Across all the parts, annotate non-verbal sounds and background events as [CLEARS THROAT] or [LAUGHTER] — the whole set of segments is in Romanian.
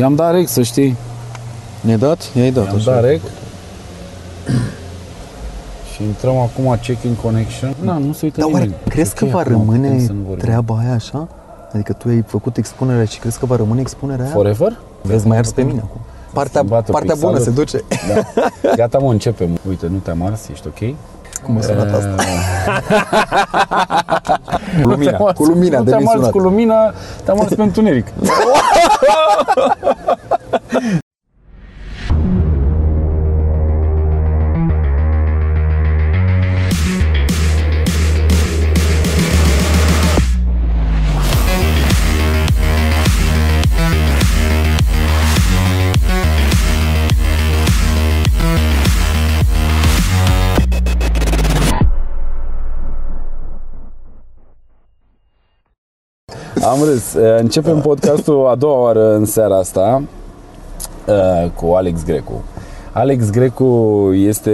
I-am dat rec, să știi. Ne-ai dat? I-ai dat, I-am așa. dat rec. [CLEARS THROAT] Și intrăm acum checking connection. Na, nu se uită Dar oare nimeni. crezi că Ok, va acum putem rămâne să nu vorbim. treaba aia așa? Adică tu ai făcut expunerea și crezi că va rămâne expunerea aia? Forever? Vezi, mai ars pe mine acum. Partea, Să-mi bată partea bună pixelul. se duce. Da. Gata, mă, începem. Uite, nu te-am ars, ești ok? Cum a sunat asta? [LAUGHS] Cu lumina, cu lumina nu de te-am ars misunat. cu lumina, te-am ars pe întuneric. [LAUGHS] Am râs. Uh, Începem podcastul a doua oară în seara asta uh, cu Alex Grecu. Alex Grecu este,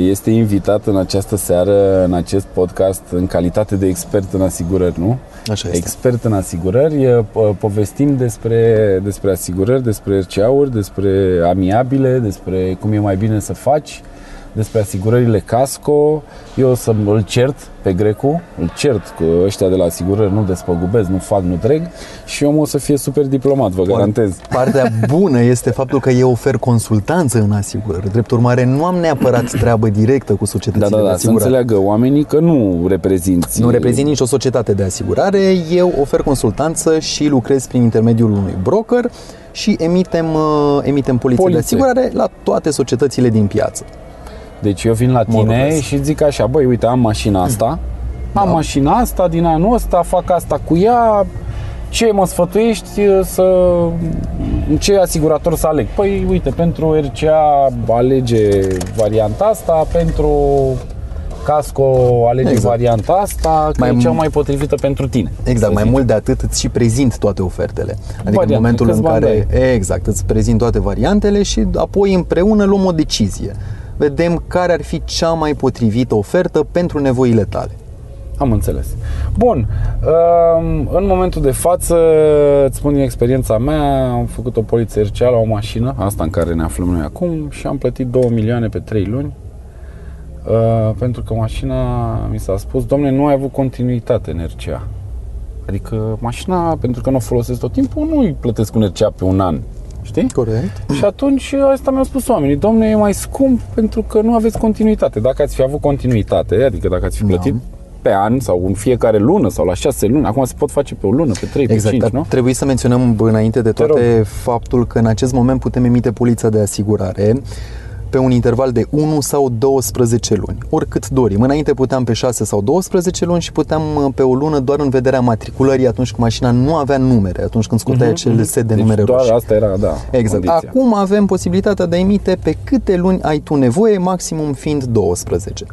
este invitat în această seară, în acest podcast, în calitate de expert în asigurări, nu? Așa este. Expert în asigurări, uh, po- povestim despre, despre asigurări, despre RCA-uri, despre amiabile, despre cum e mai bine să faci, despre asigurările casco. Eu o să îl cert pe Grecu, îl cert cu ăștia de la asigurări, nu despăgubesc, nu fac, nu trec și omul o să fie super diplomat, vă garantez. Partea [LAUGHS] bună este faptul că eu ofer consultanță în asigurări. Drept urmare, nu am neapărat treabă directă cu Da, societățile da, de da, să asigurare. înțeleagă oamenii că nu reprezinți. Nu reprezint nicio societate de asigurare, eu ofer consultanță și lucrez prin intermediul unui broker și emitem, uh, emitem polițe, Polițe. de asigurare la toate societățile din piață. Deci eu vin la Mă tine rog, și zic așa, băi, uite, am mașina asta, Da. am mașina asta din anul ăsta, fac asta cu ea, ce mă sfătuiești să... ce asigurator să aleg? Păi, uite, pentru RCA alege varianta asta, pentru casco alege Exact. varianta asta, că Mai e cea m- mai potrivită pentru tine. Exact, să mai zic. mult de atât îți și prezint toate ofertele. Adică Variante, în momentul în câți bani care, exact, îți prezint toate variantele și apoi împreună luăm o decizie. Vedem care ar fi cea mai potrivită ofertă pentru nevoile tale. Am înțeles. Bun, um, în momentul de față, îți spun din experiența mea, am făcut o poliță RCA la o mașină, asta în care ne aflăm noi acum, și am plătit 2 milioane pe 3 luni, uh, pentru că mașina, mi s-a spus, domne, nu ai avut continuitate în RCA. Adică mașina, pentru că nu o folosesc tot timpul, nu îi plătesc un RCA pe un an. Știi? Corect. Și atunci asta mi-au spus oamenii, domne, e mai scump pentru că nu aveți continuitate. Dacă ați fi avut continuitate, adică dacă ați fi plătit pe an sau în fiecare lună sau la șase luni, acum se pot face pe o lună, pe trei, pe Exact, cinci, dar nu? trebuie să menționăm înainte de Te toate faptul că în acest moment putem emite polița de asigurare pe un interval de 1 sau 12 luni, oricât dorim. Înainte puteam pe 6 sau 12 luni și puteam uh, pe o lună doar în vederea matriculării atunci când mașina nu avea numere, atunci când scoteai acel set de deci numere doar roșii. asta era, da, Exact. condiția. Acum avem posibilitatea de a emite pe câte luni ai tu nevoie, maximum fiind 12.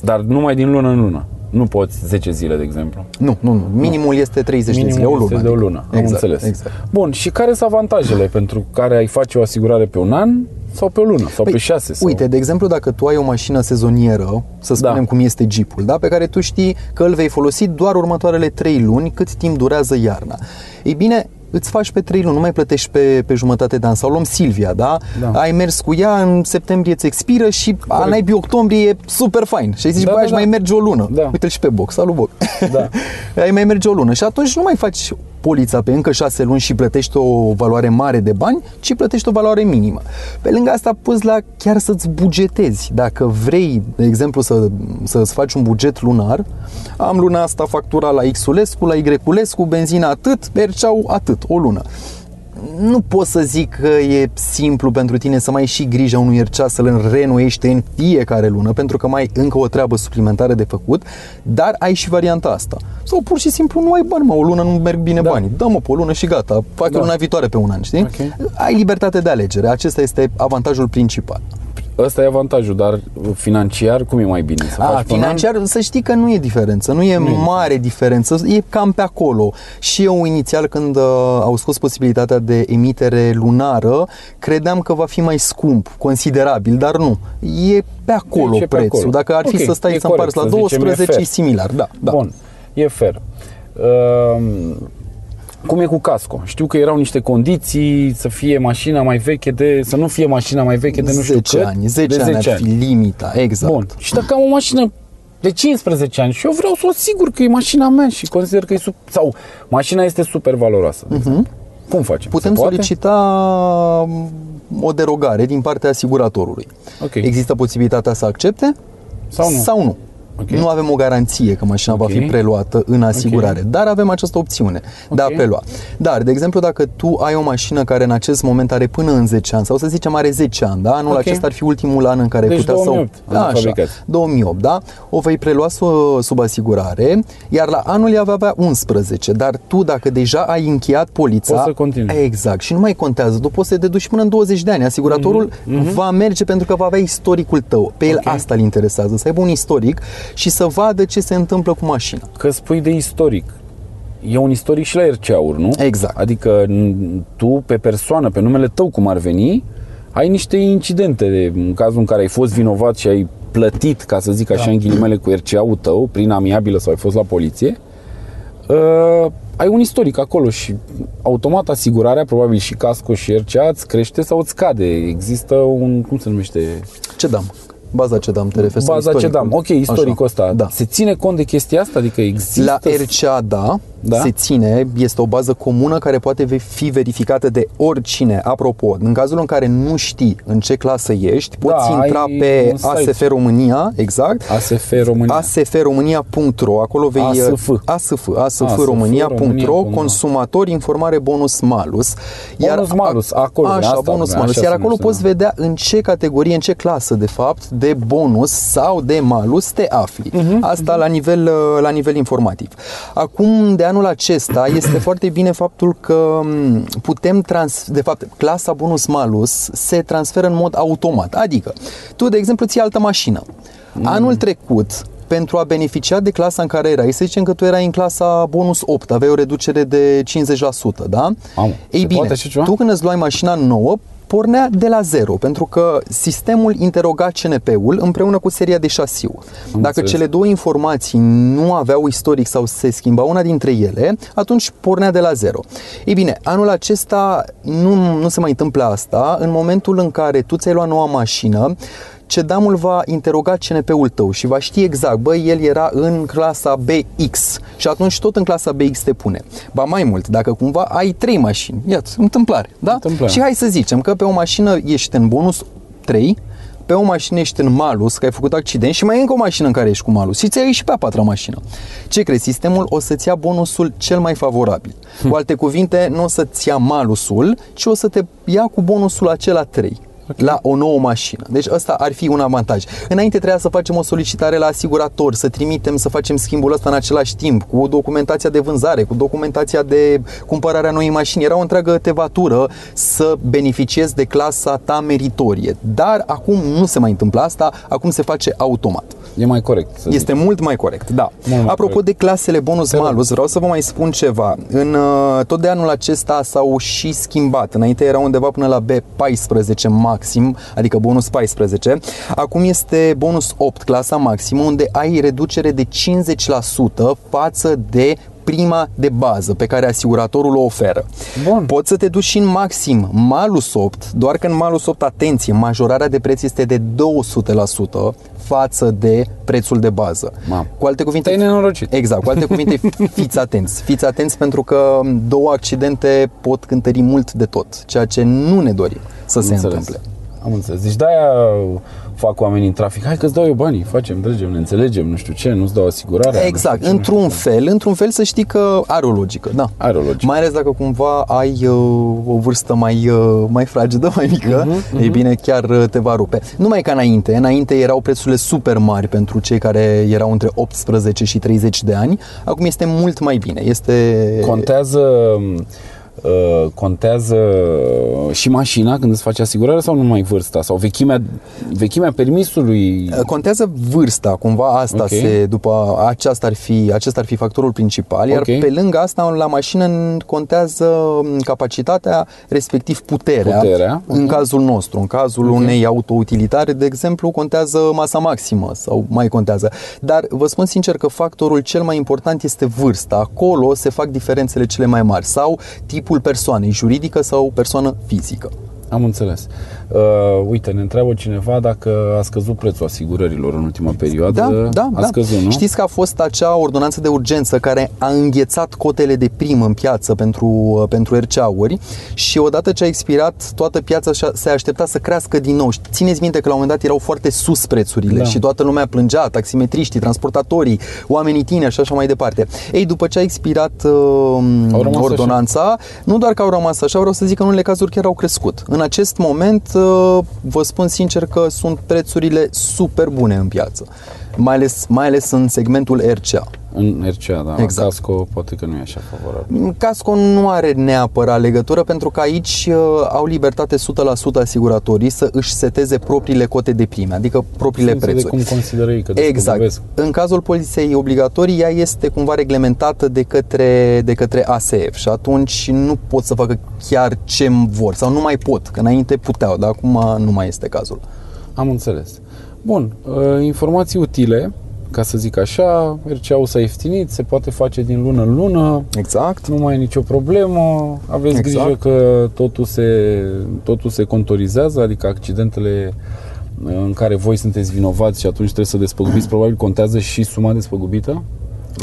Dar numai din lună în lună. Nu poți 10 zile, de exemplu. Nu, nu, nu. Minimul este 30 de zile, o lună. este de o adică. lună, am exact, înțeles. Exact. Bun, și care sunt avantajele pentru care ai face o asigurare pe un an sau pe o lună sau pe șase? Sau... Păi, Uite, de exemplu, dacă tu ai o mașină sezonieră, să spunem Da. cum este Jeepul, da, pe care tu știi că îl vei folosi doar următoarele 3 luni, cât timp durează iarna. Ei bine, îți faci pe 3 luni, nu mai plătești pe, pe jumătate de an. Sau luăm Silvia, da? Da. Ai mers cu ea, în septembrie îți expiră și a naibii octombrie e super fain. Și ai zis, Da, bă, da, aș da. mai merge o lună. Da. Uite-l și pe box, salut box. Da. [LAUGHS] ai mai merge o lună și atunci nu mai faci polița pe încă 6 luni și plătești o valoare mare de bani, ci plătești o valoare minimă. Pe lângă asta poți la chiar să-ți bugetezi. Dacă vrei, de exemplu, să, să-ți faci un buget lunar, am luna asta factura la Xulescu, la Y-ulescu, benzina atât, Berceau atât, o lună nu pot să zic că e simplu pentru tine să mai ai și grija unui RCA să-l renuiești în fiecare lună, pentru că mai ai încă o treabă suplimentară de făcut, dar ai și varianta asta. Sau pur și simplu nu ai bani, mă, o lună nu merg bine Da. banii. Dă-mă pe o lună și gata, fac Da. luna viitoare pe un an, știi? Ok. Ai libertate de alegere, acesta este avantajul principal. Ăsta e avantajul, dar financiar cum e mai bine? Să A, faci pe un an? financiar, să știi că nu e diferență, nu e mare diferență, e cam pe acolo. Și eu inițial când uh, au scos posibilitatea de emitere lunară, credeam că va fi mai scump, considerabil, dar nu. E pe acolo Deci e pe prețul. acolo. Dacă ar fi Ok, să stai e să împarți la corect, să zicem, e 12, e fair. similar, da. da. Bun, e fair. Um, cum e cu casco? Știu că erau niște condiții să fie mașina mai veche de, să nu fie mașina mai veche de nu știu 10 cât. ani, 10, de ani ar fi limita, exact. Bun. Și dacă am o mașină de 15 ani și eu vreau să o sigur că e mașina mea și consider că e sub, sau mașina este super valoroasă. Uh-huh. Cum facem? Mhm. Putem Se poate? solicita o derogare din partea asiguratorului. Ok. Există posibilitatea să accepte Sau nu? Sau nu. Ok. Nu avem o garanție că mașina Ok. va fi preluată în asigurare, dar avem această opțiune de a Ok. prelua. Dar, de exemplu, dacă tu ai o mașină care în acest moment are până în 10 ani, sau să zicem are 10 ani, da? anul Ok. acesta ar fi ultimul an în care Deci putea 2008 să am da, așa, fabricat. 2008, da? O vei prelua sub, sub asigurare, iar la anul ea va avea 11, dar tu dacă deja ai încheiat polița, Poți să continui. Exact, și nu mai contează, tu poți să te duci până în 20 de ani. Asiguratorul va merge pentru că va avea istoricul tău. Pe el Mhm, Ok. asta îl interesează, să aibă un istoric și să vadă ce se întâmplă cu mașina. Că spui de istoric. E un istoric și la RCA-uri, nu? Exact. Adică n- tu, pe persoană, pe numele tău, cum ar veni, ai niște incidente. În cazul în care ai fost vinovat și ai plătit, ca să zic așa, Da. în ghilimele, cu RCA-ul tău, prin amiabilă sau ai fost la poliție, uh, ai un istoric acolo și automat asigurarea, probabil și casco și RCA, îți crește sau îți scade. Există un, cum se numește? Ce dam? Baza ce dam, te referi? sau Baza ce istoricul? dam. Ok, istoricul Așa. ăsta. Da. Se ține cont de chestia asta? Adică există... La RCA, da, Da? se ține, este o bază comună care poate fi verificată de oricine. Apropo, în cazul în care nu știi în ce clasă ești, poți Da, intra ai pe un site. ASF România, exact, ASF România. asfromânia.ro, acolo vei ASF. ASF, ASF, asfromânia.ro, România. consumator, informare, bonus malus. Bonus malus, acolo, Așa, asta bonus vreau, malus. așa Iar se acolo numește, poți da. vedea în ce categorie, în ce clasă, de fapt, de bonus sau de malus te afli. Mhm, Asta la nivel, uh, la nivel informativ. Acum, de anul acesta, este foarte bine faptul că m, putem trans... De fapt, clasa bonus malus se transferă în mod automat. Adică, tu, de exemplu, ții altă mașină. Mhm. Anul trecut, pentru a beneficia de clasa în care erai, să zicem că tu erai în clasa bonus 8, aveai o reducere de 50%, da? Mamă, Ei se bine, poate așa ceva? tu când îți luai mașina nouă, pornea de la zero, pentru că sistemul interoga CNP-ul împreună cu seria de șasiu. Dacă înțeles. cele două informații nu aveau istoric sau se schimba una dintre ele, atunci pornea de la zero. Ei bine, anul acesta nu, nu se mai întâmplă asta. În momentul în care tu ți-ai luat noua mașină, CEDAM-ul va interoga CNP-ul tău și va ști exact, băi, el era în clasa BX și atunci tot în clasa BX te pune. Ba mai mult, dacă cumva ai trei mașini, iată, întâmplare, da? Întâmplare. Și hai să zicem că pe o mașină ești în bonus 3, pe o mașină ești în malus, că ai făcut accident și mai e încă o mașină în care ești cu malus și ți-ai și pe a patra mașină. Ce crezi? Sistemul o să-ți ia bonusul cel mai favorabil. Cu alte cuvinte, nu o să-ți ia malusul, ci o să te ia cu bonusul acela 3 la o nouă mașină. Deci ăsta ar fi un avantaj. Înainte trebuia să facem o solicitare la asigurator, să trimitem, să facem schimbul ăsta în același timp, cu documentația de vânzare, cu documentația de cumpărare a noii mașini. Era o întreagă tevatură să beneficiezi de clasa ta meritorie. Dar acum nu se mai întâmplă asta, acum se face automat. E mai corect. Să Este mult mai corect, da. mai Apropo corect. de clasele bonus malus, vreau să vă mai spun ceva. În uh, tot de anul acesta s-au și schimbat. Înainte era undeva până la B14 maxim, adică bonus 14. Acum este bonus 8, clasa maximă, unde ai reducere de 50% față de prima de bază pe care asiguratorul o oferă. Bun. Poți să te duci și în maxim malus 8, doar că în malus 8, atenție, majorarea de preț este de 200% față de prețul de bază. Mamă. Cu alte cuvinte, Te-ai nenorocit. Exact, cu alte cuvinte, [LAUGHS] fiți atenți. Fiți atenți pentru că două accidente pot cântări mult de tot, ceea ce nu ne dorim să se înțeles. întâmple. Am înțeles. Deci de-aia fac oamenii în trafic. Hai că-ți dau eu banii, facem, dregem, ne înțelegem, nu știu ce, nu-ți dau asigurarea. Exact, nu știu ce, nu într-un știu fel, într-un fel să știi că are o logică, da. Are o logică. Mai ales dacă cumva ai uh, o vârstă mai, uh, mai fragedă, [LAUGHS] mai mică, Mhm, uh-huh, uh-huh. e bine, chiar uh, te va rupe. Numai ca înainte, înainte erau prețurile super mari pentru cei care erau între 18 și 30 de ani, acum este mult mai bine. Este Contează uh, contează și mașina când îți faci asigurarea sau numai vârsta? Sau vechimea, vechimea permisului? Contează vârsta, cumva asta Ok. se, după aceasta ar fi, acesta ar fi factorul principal, iar Ok. pe lângă asta la mașină contează capacitatea, respectiv puterea, Puterea, în ok. cazul nostru. În cazul unei autoutilitare, de exemplu, contează masa maximă sau mai contează. Dar vă spun sincer că factorul cel mai important este vârsta. Acolo se fac diferențele cele mai mari sau tipul persoanei, juridică sau persoană fizică. Am înțeles. Uh, uite, ne întreabă cineva dacă a scăzut prețul asigurărilor în ultima perioadă. Da, da, a da. scăzut, nu? Știți că a fost acea ordonanță de urgență care a înghețat cotele de primă în piață pentru, pentru RCA-uri și odată ce a expirat, toată piața și-a- se aștepta să crească din nou. Și Țineți minte că la un moment dat erau foarte sus prețurile Da. și toată lumea plângea, taximetriștii, transportatorii, oamenii tineri și așa mai departe. Ei, după ce a expirat uh, Au rămas ordonanța, nu doar că au rămas așa, vreau să zic că în unele cazuri chiar au crescut. În acest moment, uh, vă spun sincer că sunt prețurile super bune în piață, mai ales, mai ales în segmentul RCA. În RCA, da. Exact. Exact. Casco poate că nu e așa favorabil. Casco nu are neapărat legătură pentru că aici uh, au libertate 100% asiguratorii să își seteze propriile cote de prime, adică propriile Funcție de prețuri. cum consideră ei că Exact. despăgubesc. În cazul poliției obligatorii, ea este cumva reglementată de către, de către ASF și atunci nu pot să facă chiar ce vor sau nu mai pot, că înainte puteau, dar acum nu mai este cazul. Am înțeles. Bun, uh, informații utile, ca să zic așa, RCA-ul s-a ieftinit, se poate face din lună în lună, Exact. nu mai e nicio problemă, aveți Exact. grijă că totul se, totul se contorizează, adică accidentele uh, în care voi sunteți vinovați și atunci trebuie să despăgubiți, [CLEARS THROAT] probabil contează și suma despăgubită?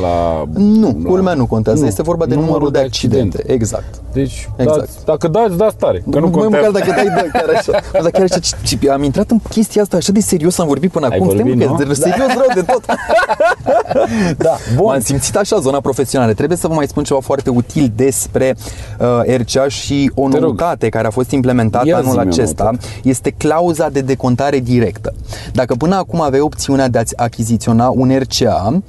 La, Nu, la... culmea nu contează, Nu. este vorba de Numărul numărul de de accidente. Exact. Deci, Exact. dați, dacă dați, dați tare, că nu Mai contează. măcar dacă dai, da, chiar așa. Bă, [LAUGHS] Dar chiar așa, ci- ci- am intrat în chestia asta așa de serios, am vorbit până Ai acum. Stai, vorbit, mă, nu? că serios rău de tot. [LAUGHS] Da, Bun. bun. M-am simțit așa, zona profesională. Trebuie să vă mai spun ceva foarte util despre uh, RCA și o Te rog. noutate care a fost implementată Ia anul zi-mi o acesta noutate. este clauza de decontare directă. Dacă până acum aveai opțiunea de a-ți achiziționa un RCA,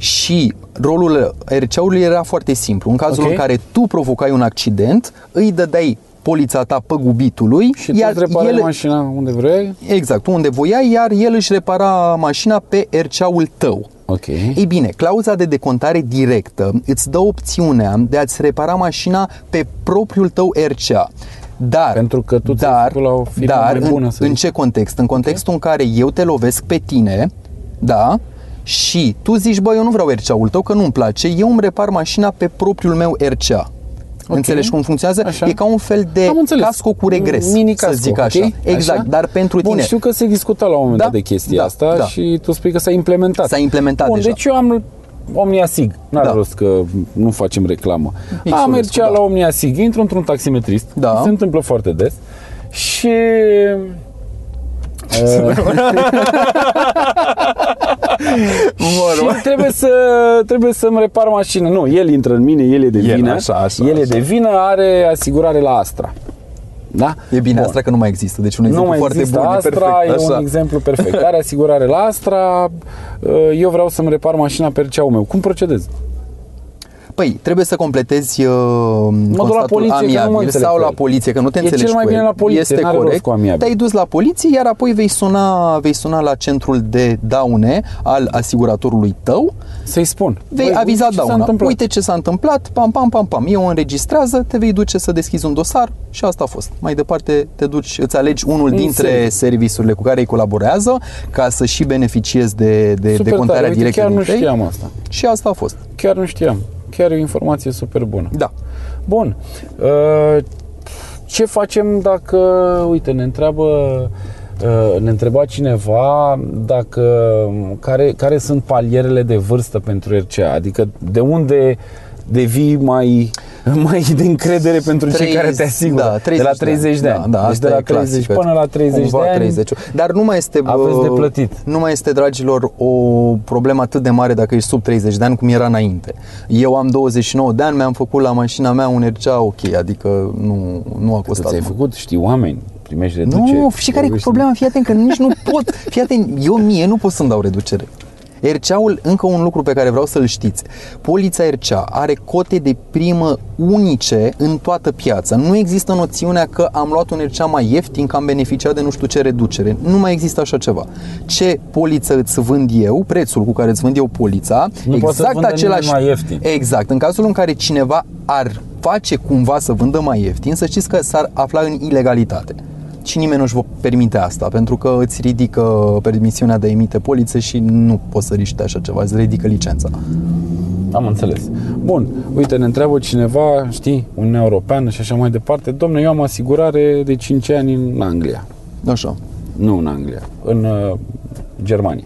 și rolul RCA-ului era foarte simplu. În cazul Ok. în care tu provocai un accident, îi dădeai polița ta păgubitului, Și tu repare el, mașina unde vrei? Exact, tu unde voiai, iar el își repara mașina pe RCA-ul tău. Ok. Ei bine, clauza de decontare directă îți dă opțiunea de a-ți repara mașina pe propriul tău RCA. Dar, Pentru că tu ți-ai dar, făcut la o firmă dar mai bună, în, să în zic. ce context? În contextul în care eu te lovesc pe tine, da, și tu zici, bă, eu nu vreau RCA-ul tău, că nu-mi place, eu îmi repar mașina pe propriul meu RCA. Ok. Înțelegi cum funcționează? Așa. E ca un fel de Am înțeles. casco cu regres, Mini să casco, zic ok? așa. Exact, Așa? dar pentru Bun, tine. știu că se discuta la un moment Da, dat de chestia da, asta da. și tu spui că s-a implementat. S-a implementat Bun, deja. deci eu am Omnia Sig, n-are Da. rost că nu facem reclamă. X-ul am riscu, RCA da. la Omnia Sig, intru într-un taximetrist, Da. se întâmplă foarte des și [LAUGHS] [LAUGHS] și trebuie să trebuie să-mi repar mașina. Nu, el intră în mine, el e de El, vină. așa, așa, el e așa. de vină, are asigurare la Astra. Da? E bine, Bun. asta că nu mai există, deci un Nu exemplu mai foarte există bun, Astra, e perfect. e Așa. un exemplu perfect. Are asigurare la Astra, eu vreau să-mi repar mașina pe RCA-ul meu. Cum procedez? Păi, trebuie să completezi uh, la constatul poliție, că nu mă amiabil înțeleg sau cu la el. poliție, că nu te E înțelegi cel mai cu bine el. la poliție, Este n-are rost corect. cu amiabil. Te-ai dus la poliție, iar apoi vei suna, vei suna la centrul de daune al asiguratorului tău, Să-i spun. vei Băi, aviza uite ce s-a dauna. întâmplat. Uite ce s-a întâmplat, pam, pam, pam, pam. Eu o înregistrează, te vei duce să deschizi un dosar și asta a fost. Mai departe te duci, îți alegi unul În dintre serio. serviciurile cu care ei colaborează ca să și beneficiezi de, de Super decontarea tare. Uite, directă chiar din nu tăi. știam asta. Și asta a fost. Chiar nu știam. Chiar e o informație super bună. Da. Bun. Uh, Ce facem dacă, uite, ne întreabă uh, ne întreba cineva dacă care, care sunt palierele de vârstă pentru RCA, adică de unde devii mai, [LAUGHS] mai de încredere pentru cei 30, care te asigură. Da, 30 de la 30 de ani. Da, da, deci asta de la e 30 clasică. până la 30 Cumva de ani. 30. Dar nu mai este bă, aveți de plătit. Nu mai este, dragilor, o problemă atât de mare dacă ești sub 30 de ani cum era înainte. Eu am 29 de ani, mi-am făcut la mașina mea un RCA ok, adică nu, nu a Că costat. ți-ai mult. făcut, știi, oameni, primești reducere. Nu, și care e Vorbești- problema? Fii atent că nici nu pot. Fii atent, eu mie nu pot să-mi dau reducere. RCA-ul, încă un lucru pe care vreau să-l știți. Polița RCA are cote de primă unice în toată piața. Nu există noțiunea că am luat un RCA mai ieftin, că am beneficiat de nu știu ce reducere. Nu mai există așa ceva. Ce poliță îți vând eu, prețul cu care îți vând eu polița, Nu poate să exact vândă același. nimeni mai ieftin. Exact. În cazul în care cineva ar face cumva să vândă mai ieftin, să știți că s-ar afla în ilegalitate. Și nimeni nu își va permite asta, pentru că îți ridică permisiunea de a emite polițe și nu poți să riște așa ceva, îți ridică licența. Am înțeles. Bun, uite, ne întreabă cineva, știi, Uniunea Europeană și așa mai departe. Domne, eu am asigurare de 5 ani în Anglia. Așa. Nu în Anglia, în uh, Germania.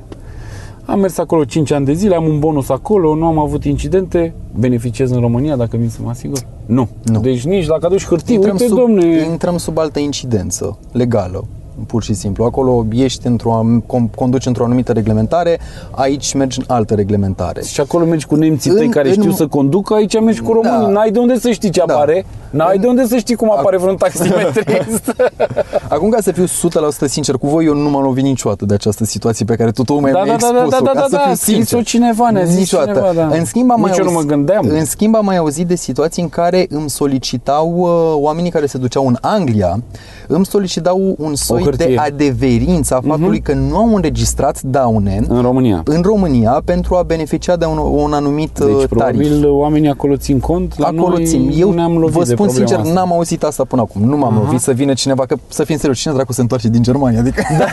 Am mers acolo 5 ani de zile, am un bonus acolo, nu am avut incidente, beneficiez în România dacă vin să mă asigur? Nu. Nu. Deci nici dacă aduci hârtii, Intrăm uite, sub, domne, intrăm sub altă incidență legală, pur și simplu. Acolo ești într-o, am- com- conduci într-o anumită reglementare, aici mergi în altă reglementare. și acolo mergi cu nemții tăi În- care în- știu să conducă, aici mergi cu românii. Da. N-ai de unde să știi ce Da. apare, n-ai În- de unde să știi cum apare vreun taximetrist. [LAUGHS] Acum, ca să fiu 100% sincer cu voi, eu nu m-am lovit niciodată de această situație pe care tu tocmai Da, mi-ai da, da, da, expus-o, da, ca da, să da, fiu a scris-o sincer. cineva, ne-a zis Niciodată. cineva, da. În schimb, am mai Nici eu nu auzit, mă gândeam. În schimb, am mai auzit de situații în care îmi solicitau uh, oamenii care se duceau în Anglia, îmi solicitau un soi hârtie. de adeverință a faptului că nu au înregistrat daune În România. în România pentru a beneficia de un, un anumit uh, Deci tarif. probabil oamenii acolo țin cont, la Acolo noi țin. Eu nu ne-am lovit vă de spun problema sincer, asta. n-am auzit asta până acum. Nu m-am lovit să vină cineva, că să fim serios, cine dracu se întoarce din Germania? Adică... Da. [LAUGHS]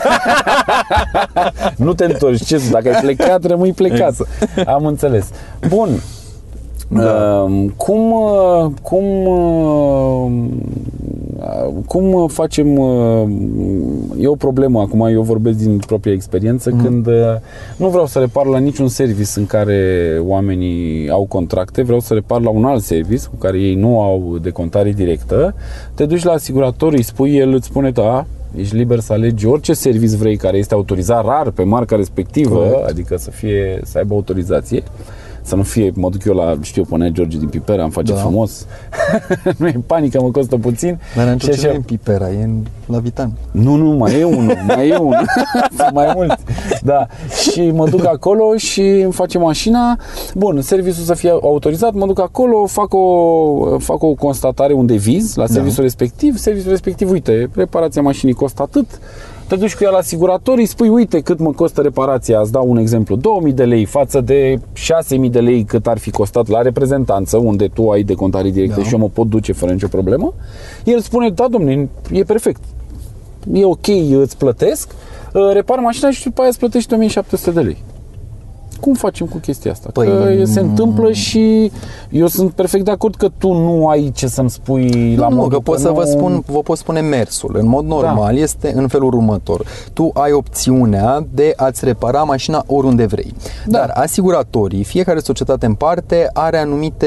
Nu te întorci, ce, dacă ai plecat, rămâi plecat. Exact. Am înțeles. Bun. Da. Cum, uh, cum, uh, cum facem, uh, e o problemă acum, eu vorbesc din propria experiență, mm. când uh, nu vreau să repar la niciun service în care oamenii au contracte, vreau să repar la un alt service cu care ei nu au decontare directă, te duci la asigurator, îi spui, el îți spune, da, ești liber să alegi orice service vrei care este autorizat rar pe marca respectivă, Corect. adică să fie să aibă autorizație. Să nu fie, mă duc eu la, știu, pune George din Pipera, îmi face Da. frumos. [LAUGHS] nu e panică, mă costă puțin. Dar în Și așa- ce în Pipera, e în, la Vitan. nu, nu, mai e unul, mai e unul. [LAUGHS] Sunt mai mulți. Da. Și mă duc acolo și îmi face mașina. Bun, serviciul să fie autorizat, mă duc acolo, fac o, fac o constatare, un deviz la serviciul respectiv. Serviciul respectiv, uite, reparația mașinii costă atât. Te duci cu ea la asigurator, îi spui, uite cât mă costă reparația, îți dau un exemplu, 2000 de lei față de 6000 de lei cât ar fi costat la reprezentanță, unde tu ai decontare directă Da. și eu mă pot duce fără nicio problemă. El spune, da domne, e perfect, e ok, îți plătesc, uh, repar mașina și după aia îți plătești 1700 de lei. Cum facem cu chestia asta? Păi, că se întâmplă și eu sunt perfect de acord că tu nu ai ce să-mi spui la nu, modul că pot să nu... vă spun, vă pot spune mersul. În mod normal este în felul următor. Tu ai opțiunea de a-ți repara mașina oriunde vrei. Da. Dar asiguratorii, fiecare societate în parte, are anumite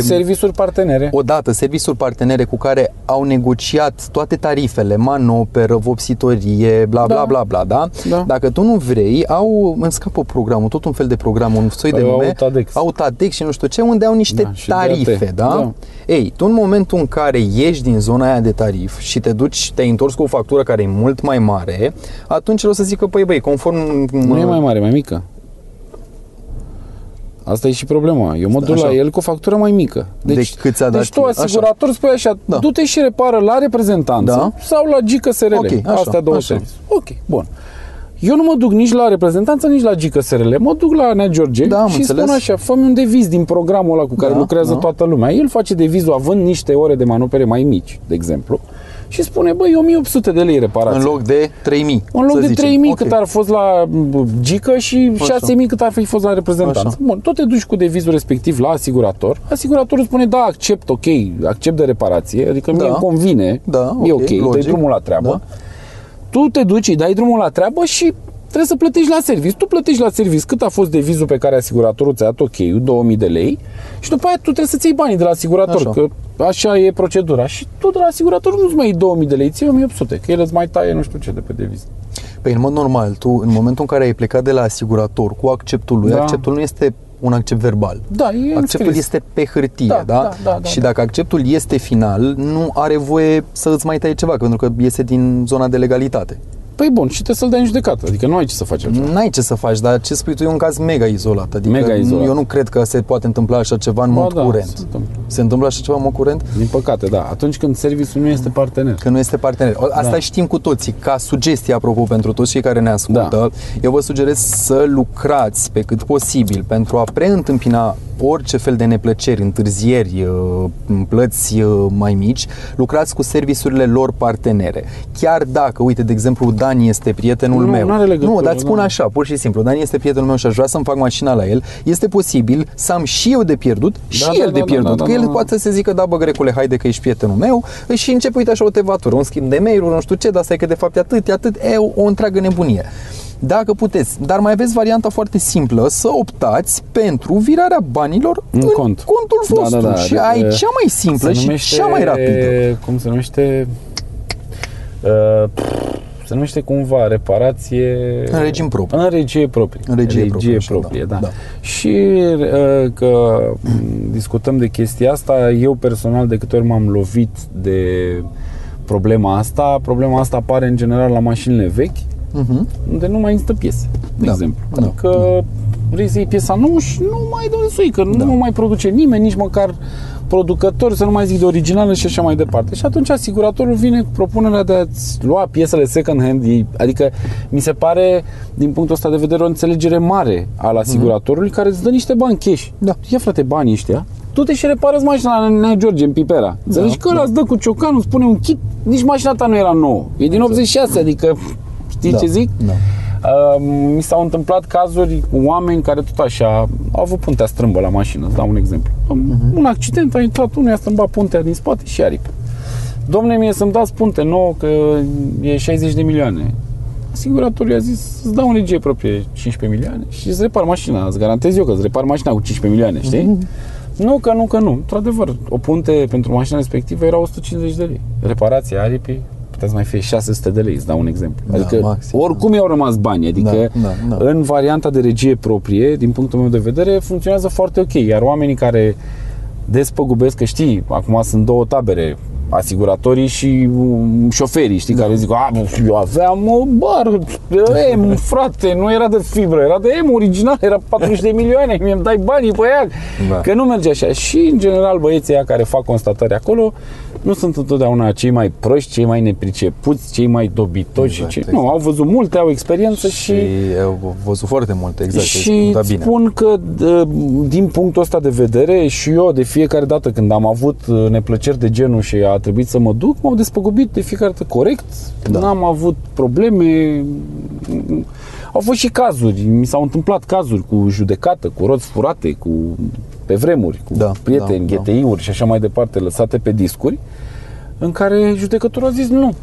Servisuri partenere. odată serviciuri partenere cu care au negociat toate tarifele, manoperă, vopsitorie, bla bla Da. bla bla, da? Da. Dacă tu nu vrei, au, îmi scapă programul, tot un fel de program, un soi de Păi, nume, Autadex. Autadex și nu știu ce, unde au niște Da, și tarife, DAT. da? Da. Ei, tu în momentul în care ieși din zona aia de tarif și te duci, te-ai întors cu o factură care e mult mai mare, atunci el o să zică, păi băi, conform... Nu e mai mare, mai mică. Asta e și problema. Eu mă duc Așa. la el cu o factură mai mică. Deci, Decât ți-a dat deci tu, ție. asigurator, spui așa, Da. du-te și repară la reprezentanță Da. sau la Gică SRL. Ok, așa, Astea două așa. servicii. Ok, bun. Eu nu mă duc nici la reprezentanță, nici la Gică SRL. Mă duc la Nea George Da, am și înțeles. spun așa, fă un deviz din programul ăla cu care Da, lucrează da. toată lumea. El face devizul având niște ore de manopere mai mici, de exemplu, și spune, băi, 1800 de lei reparație. În loc de 3000. În loc să de zicem. 3000 Ok. cât ar fost la m, Gică și 6000 cât ar fi fost la reprezentanță. Așa. Bun, tot te duci cu devizul respectiv la asigurator. Asiguratorul spune, da, accept, ok, accept de reparație, adică Da. mie îmi convine, Da, e ok, ok, dai logic. drumul la treabă. Da. Tu te duci, îi dai drumul la treabă și trebuie să plătești la serviciu. Tu plătești la serviciu cât a fost devizul pe care asiguratorul ți-a dat ok 2000 de lei și după aia tu trebuie să-ți iei banii de la asigurator, Așa. că așa e procedura. Și tu de la asigurator nu-ți mai iei 2000 de lei, ți iei 1800, că el îți mai taie nu știu ce de pe deviz. Păi în mod normal, tu în momentul în care ai plecat de la asigurator cu acceptul lui, Da. acceptul nu este un accept verbal. Da, e Acceptul înscris. este pe hârtie, Da, da? da, da, da, și da. dacă acceptul este final, nu are voie să îți mai taie ceva, pentru că iese din zona de legalitate. Păi bun, și trebuie să-l dai în judecată. Adică nu ai ce să faci altceva. N-ai ce să faci, dar ce spui tu e un caz mega izolat. Adică Mega izolat. eu nu cred că se poate întâmpla așa ceva în Ba mod da, curent. se întâmplă. Se întâmplă așa ceva în mod curent? Din păcate, da. Atunci când serviciul nu este partener. Că nu este partener. O- Asta Da. știm cu toții. Ca sugestie, apropo, pentru toți cei care ne ascultă, eu vă sugerez să lucrați pe cât posibil pentru a preîntâmpina orice fel de neplăceri, întârzieri, uh, plăți uh, mai mici, lucrați cu serviciurile lor partenere. Chiar dacă, uite, de exemplu, Dani este prietenul Nu, meu. n-are legătură, nu, dar îți spun da. așa, pur și simplu. Dani este prietenul meu și aș vrea să-mi fac mașina la el. Este posibil să am și eu de pierdut și Da, el da, de da, pierdut. da, da, că el da. poate să se zică, da, bă, grecule, haide că ești prietenul meu și începe, uite așa, o tevatură, un schimb de mail nu știu ce, dar stai că de fapt e atât, e atât, e o, o întreagă nebunie. Dacă puteți, dar mai aveți varianta foarte simplă să optați pentru virarea banilor În în, cont. contul Da, vostru da, da, și de- ai cea mai simplă Se și numește- cea mai rapidă. Cum se numește? Uh, se numește cumva reparație În regim propriu. În regie proprie. În regie proprie, așa, proprie, da, da. da. Și uh, că m, discutăm de chestia asta, eu personal de câte ori m-am lovit de problema asta, problema asta apare în general la mașinile vechi, Mhm. unde nu mai există piese, de Da, exemplu. da, Adică vrei să iei piesa nouă și nu mai dă de sui, că Da. nu mai produce nimeni, nici măcar producător, să nu mai zic de originală și așa mai departe. Și atunci asiguratorul vine cu propunerea de a-ți lua piesele second hand, e- adică mi se pare, din punctul ăsta de vedere, o înțelegere mare al asiguratorului care îți dă niște bani cash. Da. Ia frate, banii ăștia, tu te și reparezi mașina la Nea George în Pipera. Înțelegi că ăla îți dă cu ciocanul, spune un kit, nici mașina ta nu era nouă. E din 86, adică știi Da, ce zic? da. Uh, mi s-au întâmplat cazuri cu oameni care tot așa au avut puntea strâmbă la mașină, îți dau un exemplu. Mhm. Un accident, a intrat unul, i-a strâmbat puntea din spate și aripi. Domne, mie să-mi dați punte nouă că e 60 de milioane. Asiguratorul i-a zis, îți dau în regie proprie 15 milioane și îți repar mașina, îți garantez eu că îți repar mașina cu 15 milioane, știi? Mhm. Nu, că nu, că nu. Într-adevăr, o punte pentru mașina respectivă era 150 de lei. Reparația aripii putea să mai fie 600 de lei, îți dau un exemplu. Da, adică maxim, oricum i-au rămas bani, adică Da, da, da. în varianta de regie proprie, din punctul meu de vedere, funcționează foarte ok. Iar oamenii care despăgubesc, că știi, acum sunt două tabere, asiguratorii și um, șoferii, știi, care zic, a, bă, eu aveam o bară de M, frate, nu era de fibră, era de M original, era 40 de milioane, [LAUGHS] mi-mi dai banii pe ea, Da. că nu merge așa. Și, în general, băieții ăia care fac constatări acolo, nu sunt întotdeauna cei mai proști, cei mai nepricepuți, cei mai dobitoci, Exact, cei... exact. nu, au văzut multe, au experiență și, Și au văzut foarte multe, exact. și da, îți bine. spun că d- din punctul ăsta de vedere și eu de fiecare dată când am avut uh, neplăceri de genul și a trebuit să mă duc, m-au despăgubit de fiecare dată corect, Da. n-am avut probleme. Au fost și cazuri, mi s-au întâmplat cazuri cu judecată, cu roți furate, cu pe vremuri, cu Da, prieteni, da, da. GTI-uri și așa mai departe lăsate pe discuri, în care judecătorul a zis nu.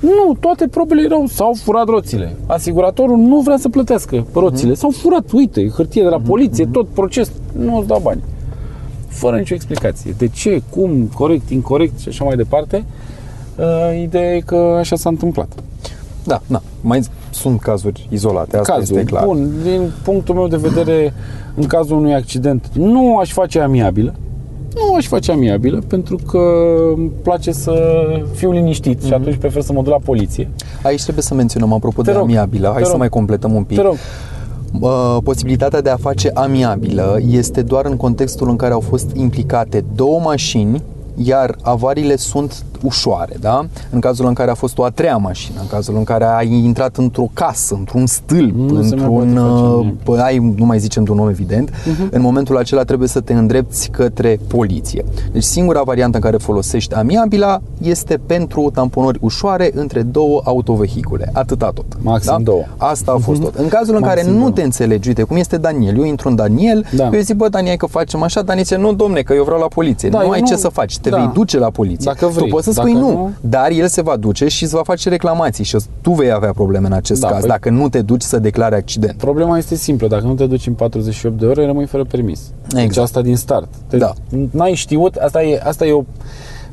Nu, toate probele erau, s-au furat roțile. Asiguratorul nu vrea să plătească roțile. S-au furat, uite, hârtie de la poliție, tot proces, nu îți dau bani. Fără nicio explicație. De ce, cum, corect, incorrect și așa mai departe. Uh, ideea e că așa s-a întâmplat. Da, da. Mai sunt cazuri izolate, asta Cazul, este clar. bun, din punctul meu de vedere, în cazul unui accident, nu aș face amiabilă. Nu aș face amiabilă pentru că îmi place să fiu liniștit Mhm. și atunci prefer să mă duc la poliție. Aici trebuie să menționăm, apropo Te de rog, amiabilă, hai te să rog. mai completăm un pic. Te rog, Uh, posibilitatea de a face amiabilă este doar în contextul în care au fost implicate două mașini iar avariile sunt ușoare, da? În cazul în care a fost o a treia mașină, în cazul în care ai intrat într-o casă, într-un stâlp, Nu se mai într-un... poate face uh, nimic. pă- ai, nu mai zicem un om evident, Mhm. în momentul acela trebuie să te îndrepți către poliție. Deci singura variantă în care folosești amiabila este pentru tamponări ușoare între două autovehicule. Atâta tot. Maxim două. Asta a fost tot. În cazul în care Maxim nu două. te înțelegi, uite cum este Daniel, eu intru în Daniel, Da. eu zic, bă, Daniel, că facem așa, Daniel zice, nu, domne, că eu vreau la poliție. Da, nu eu ai nu- ce să faci, te da. vei duce la poliție. Dacă vrei. Tu poți să spui Dacă nu, nu- dar el se va duce și îți va face reclamații și tu vei avea probleme în acest Da, caz, păi- dacă nu te duci să declare accident. Problema este simplă. Dacă nu te duci în 48 de ore, rămâi fără permis. Deci Exact. asta din start. Te, Da. N-ai știut, asta e, asta e o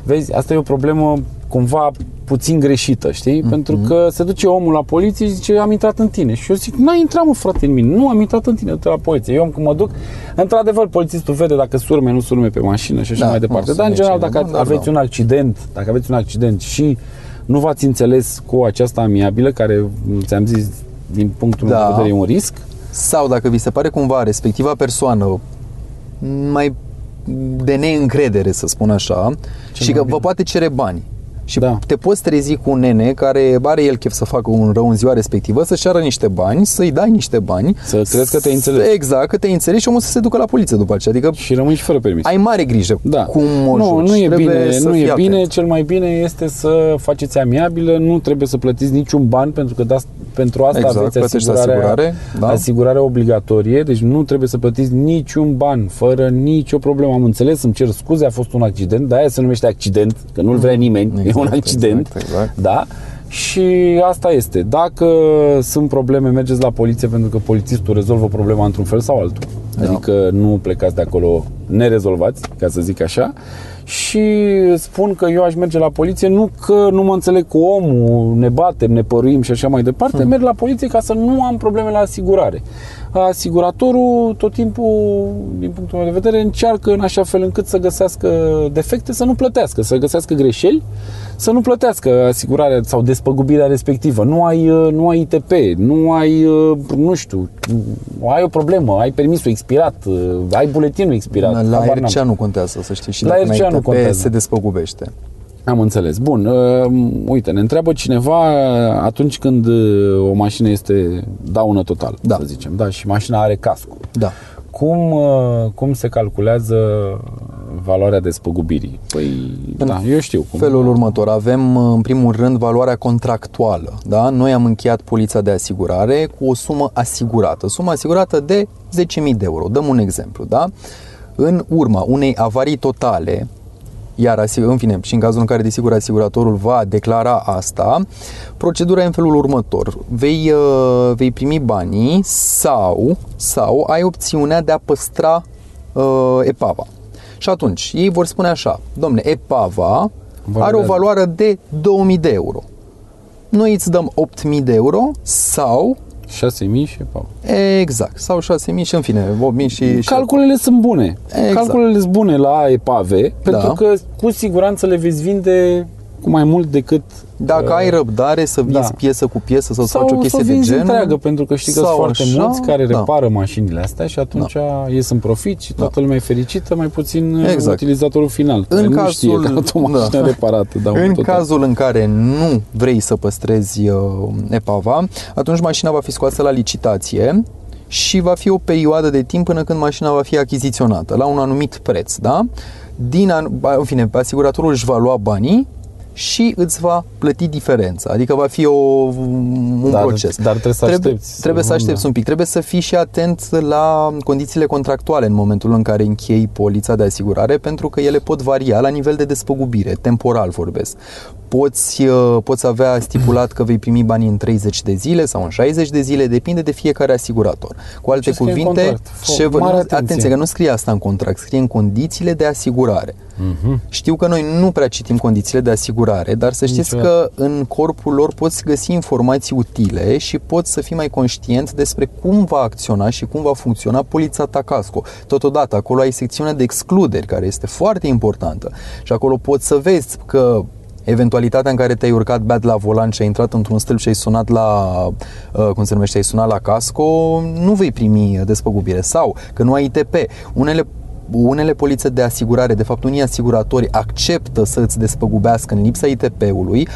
vezi, asta e o problemă cumva puțin greșită, știi? Mhm. Pentru că se duce omul la poliție și zice am intrat în tine. Și eu zic, n-ai intrat mă frate în mine, nu am intrat în tine, du-te la poliție. Eu când mă duc, într-adevăr, polițistul vede dacă surme, nu surme pe mașină și așa Da, mai nu departe. sunt Dar în general, decine, dacă nu, dar aveți da. un accident, dacă aveți un accident și nu v-ați înțeles cu această amiabilă care, ți-am zis, din punctul meu Da. de vedere e un risc. Sau dacă vi se pare cumva respectiva persoană mai de neîncredere, să spun așa, și mai că bine. vă poate cere bani. Și Da. te poți trezi cu un nene care are el chef să facă un rău în ziua respectivă, să-și ceară niște bani, să-i dai niște bani. Să crezi că te-ai înțeles. Exact, că te-ai înțeles și omul să se ducă la poliție după aceea. Adică Și rămâi și fără permis. ai mare grijă Da. cum o nu, joci. nu e Trebuie bine, să nu fii e bine, atent. cel mai bine este să faceți amiabilă, nu trebuie să plătiți niciun ban pentru că da, pentru asta Exact, aveți plătești asigurarea, asigurare, da. asigurarea obligatorie, deci nu trebuie să plătiți niciun ban, fără nicio problemă. Am înțeles, îmi cer scuze, a fost un accident, de aia se numește accident, că nu-l vrea nimeni, e Exact, un accident. exact, exact. Da? Și asta este. Dacă sunt probleme, mergeți la poliție pentru că polițistul rezolvă problema într-un fel sau altul. Da. Adică nu plecați de acolo nerezolvați, ca să zic așa. Și spun că eu aș merge la poliție nu că nu mă înțeleg cu omul, ne batem, ne păruim și așa mai departe, Hmm. merg la poliție ca să nu am probleme la asigurare. Asiguratorul tot timpul, din punctul meu de vedere, încearcă în așa fel încât să găsească defecte, să nu plătească, să găsească greșeli, să nu plătească asigurarea sau despăgubirea respectivă. Nu ai, uh, nu ai ITP, nu ai, uh, nu știu, ai o problemă, ai permisul expirat, uh, ai buletinul expirat. La habar n-am. RCA nu contează, să știi. Și La dacă RCA n-ai nu ITP, contează. se despăgubește. Am înțeles. Bun, uh, uite, ne întreabă cineva uh, atunci când uh, o mașină este daună total, Da. să zicem, da, și mașina are casco. Da. Cum, uh, cum se calculează valoarea despăgubirii? Păi, da, eu știu cum. Felul următor, avem în primul rând valoarea contractuală. Da? Noi am încheiat polița de asigurare cu o sumă asigurată. Suma asigurată de 10.000 de euro. Dăm un exemplu. Da? În urma unei avarii totale, iar asig- în fine, și în cazul în care desigur asiguratorul va declara asta, procedura e în felul următor. Vei, uh, vei primi banii sau, sau ai opțiunea de a păstra uh, epava. Și atunci, ei vor spune așa, domne, epava are o Valorează. valoare de 2000 de euro. Noi îți dăm 8000 de euro sau 6.000 și pau. exact, sau 6000 și în fine, 8000 și, și Calculele sunt bune. Exact. Calculele sunt bune la epave, pentru Da. că cu siguranță le veți vinde cu mai mult decât Dacă uh, ai răbdare să vinzi da. piesă cu piesă sau să sau faci o să chestie o de vinzi genul întreagă, pentru că știi că sunt sau foarte așa, mulți care da. repară mașinile astea și atunci ies în profit și toată lumea e fericită, mai puțin uh, Exact. utilizatorul final, care În nu cazul- știe că tot o mașină da. reparată. Da, [LAUGHS] în tot cazul în care nu vrei să păstrezi uh, epava, atunci mașina va fi scoasă la licitație și va fi o perioadă de timp până când mașina va fi achiziționată la un anumit preț, da? Din an, ba, în fine, asiguratorul își va lua banii și îți va plăti diferența. Adică va fi o, un Dar- proces. dar trebuie să trebuie, aștepți. Trebuie să Da. aștepți un pic. Trebuie să fii și atent la condițiile contractuale în momentul în care închei polița de asigurare, pentru că ele pot varia la nivel de despăgubire, temporal vorbesc. Poți, uh, poți avea stipulat că vei primi banii în 30 de zile sau în 60 de zile, depinde de fiecare asigurator. Cu alte Ce scrie în cuvinte, contract? Fo- ce vă, mare nu, atenție. atenție că nu scrie asta în contract, scrie în condițiile de asigurare. Mhm. Știu că noi nu prea citim condițiile de asigurare, dar să știți Niciodată. că în corpul lor poți găsi informații utile și poți să fii mai conștient despre cum va acționa și cum va funcționa polița ta casco. Totodată, acolo ai secțiunea de excluderi, care este foarte importantă și acolo poți să vezi că eventualitatea în care te-ai urcat beat la volan și ai intrat într-un stâlp și ai sunat la, uh, cum se numește, ai sunat la casco, nu vei primi despăgubire. Sau că nu ai ITP. Unele unele polițe de asigurare, de fapt unii asiguratori acceptă să îți despăgubească în lipsa ITP-ului,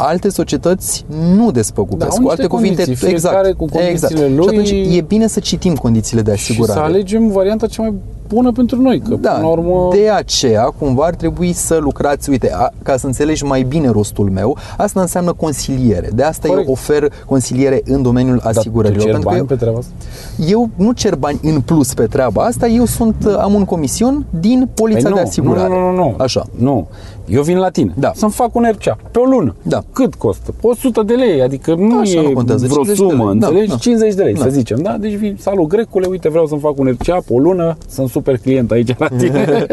alte societăți nu despăgubesc. Da, au cu alte niște cuvinte, condiții, exact, fiecare cu condițiile exact. lui. Și atunci e bine să citim condițiile de Și asigurare. să alegem varianta cea mai bună pentru noi, că Da, până la urmă... de aceea cumva ar trebui să lucrați, uite, a, ca să înțelegi mai bine rostul meu, asta înseamnă consiliere. De asta Corect. eu ofer consiliere în domeniul Dar tu asigurărilor. ceri pentru că bani eu, pe treaba asta? eu nu cer bani în plus pe treaba asta, eu sunt, am un comision din polița Păi de nu, asigurare. Nu, nu, nu, nu. Așa. Nu. Eu vin la tine Da. să-mi fac un RCA pe o lună. Da. Cât costă? 100 de lei, adică nu Așa, e nu contează, vreo 50 de sumă, lei. Da, înțelegi? da. 50 de lei, Da. să zicem, da? Deci vin, salut grecule, uite vreau să-mi fac un RCA pe o lună, sunt super client aici la tine.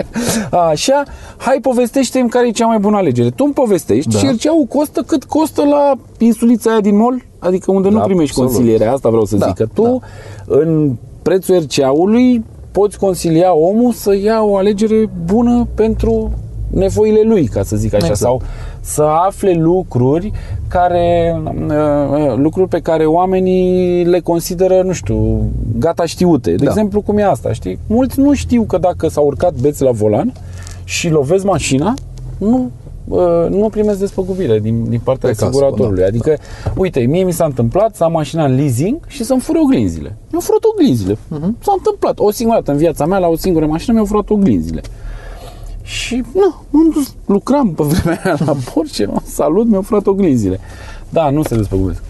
[LAUGHS] Așa, hai povestește-mi care e cea mai bună alegere. Tu îmi povestești Da. și RCA-ul costă cât costă la insulița aia din mall, adică unde nu Da, primești absolut. consilierea, asta vreau să Da, zic, că tu da. în prețul RCA-ului poți consilia omul să ia o alegere bună pentru nevoile lui, ca să zic așa, Exact. sau să afle lucruri care uh, lucruri pe care oamenii le consideră, nu știu, gata știute. De Da. exemplu, cum e asta, știi? Mulți nu știu că dacă s-au urcat beți la volan și lovesc mașina, nu uh, nu primesc despăgubire din, din partea Pe casco, asiguratorului. da. Adică, uite, mie mi s-a întâmplat să am mașina în leasing și să-mi fure oglinzile. Mi-au furat oglinzile. Mhm. S-a întâmplat. O singură dată în viața mea, la o singură mașină, mi-au furat oglinzile. Și, nu, m-am dus, lucram pe vremea aia la Porsche, mă, salut, mi-au furat oglinzile. Da, nu se despăgubesc.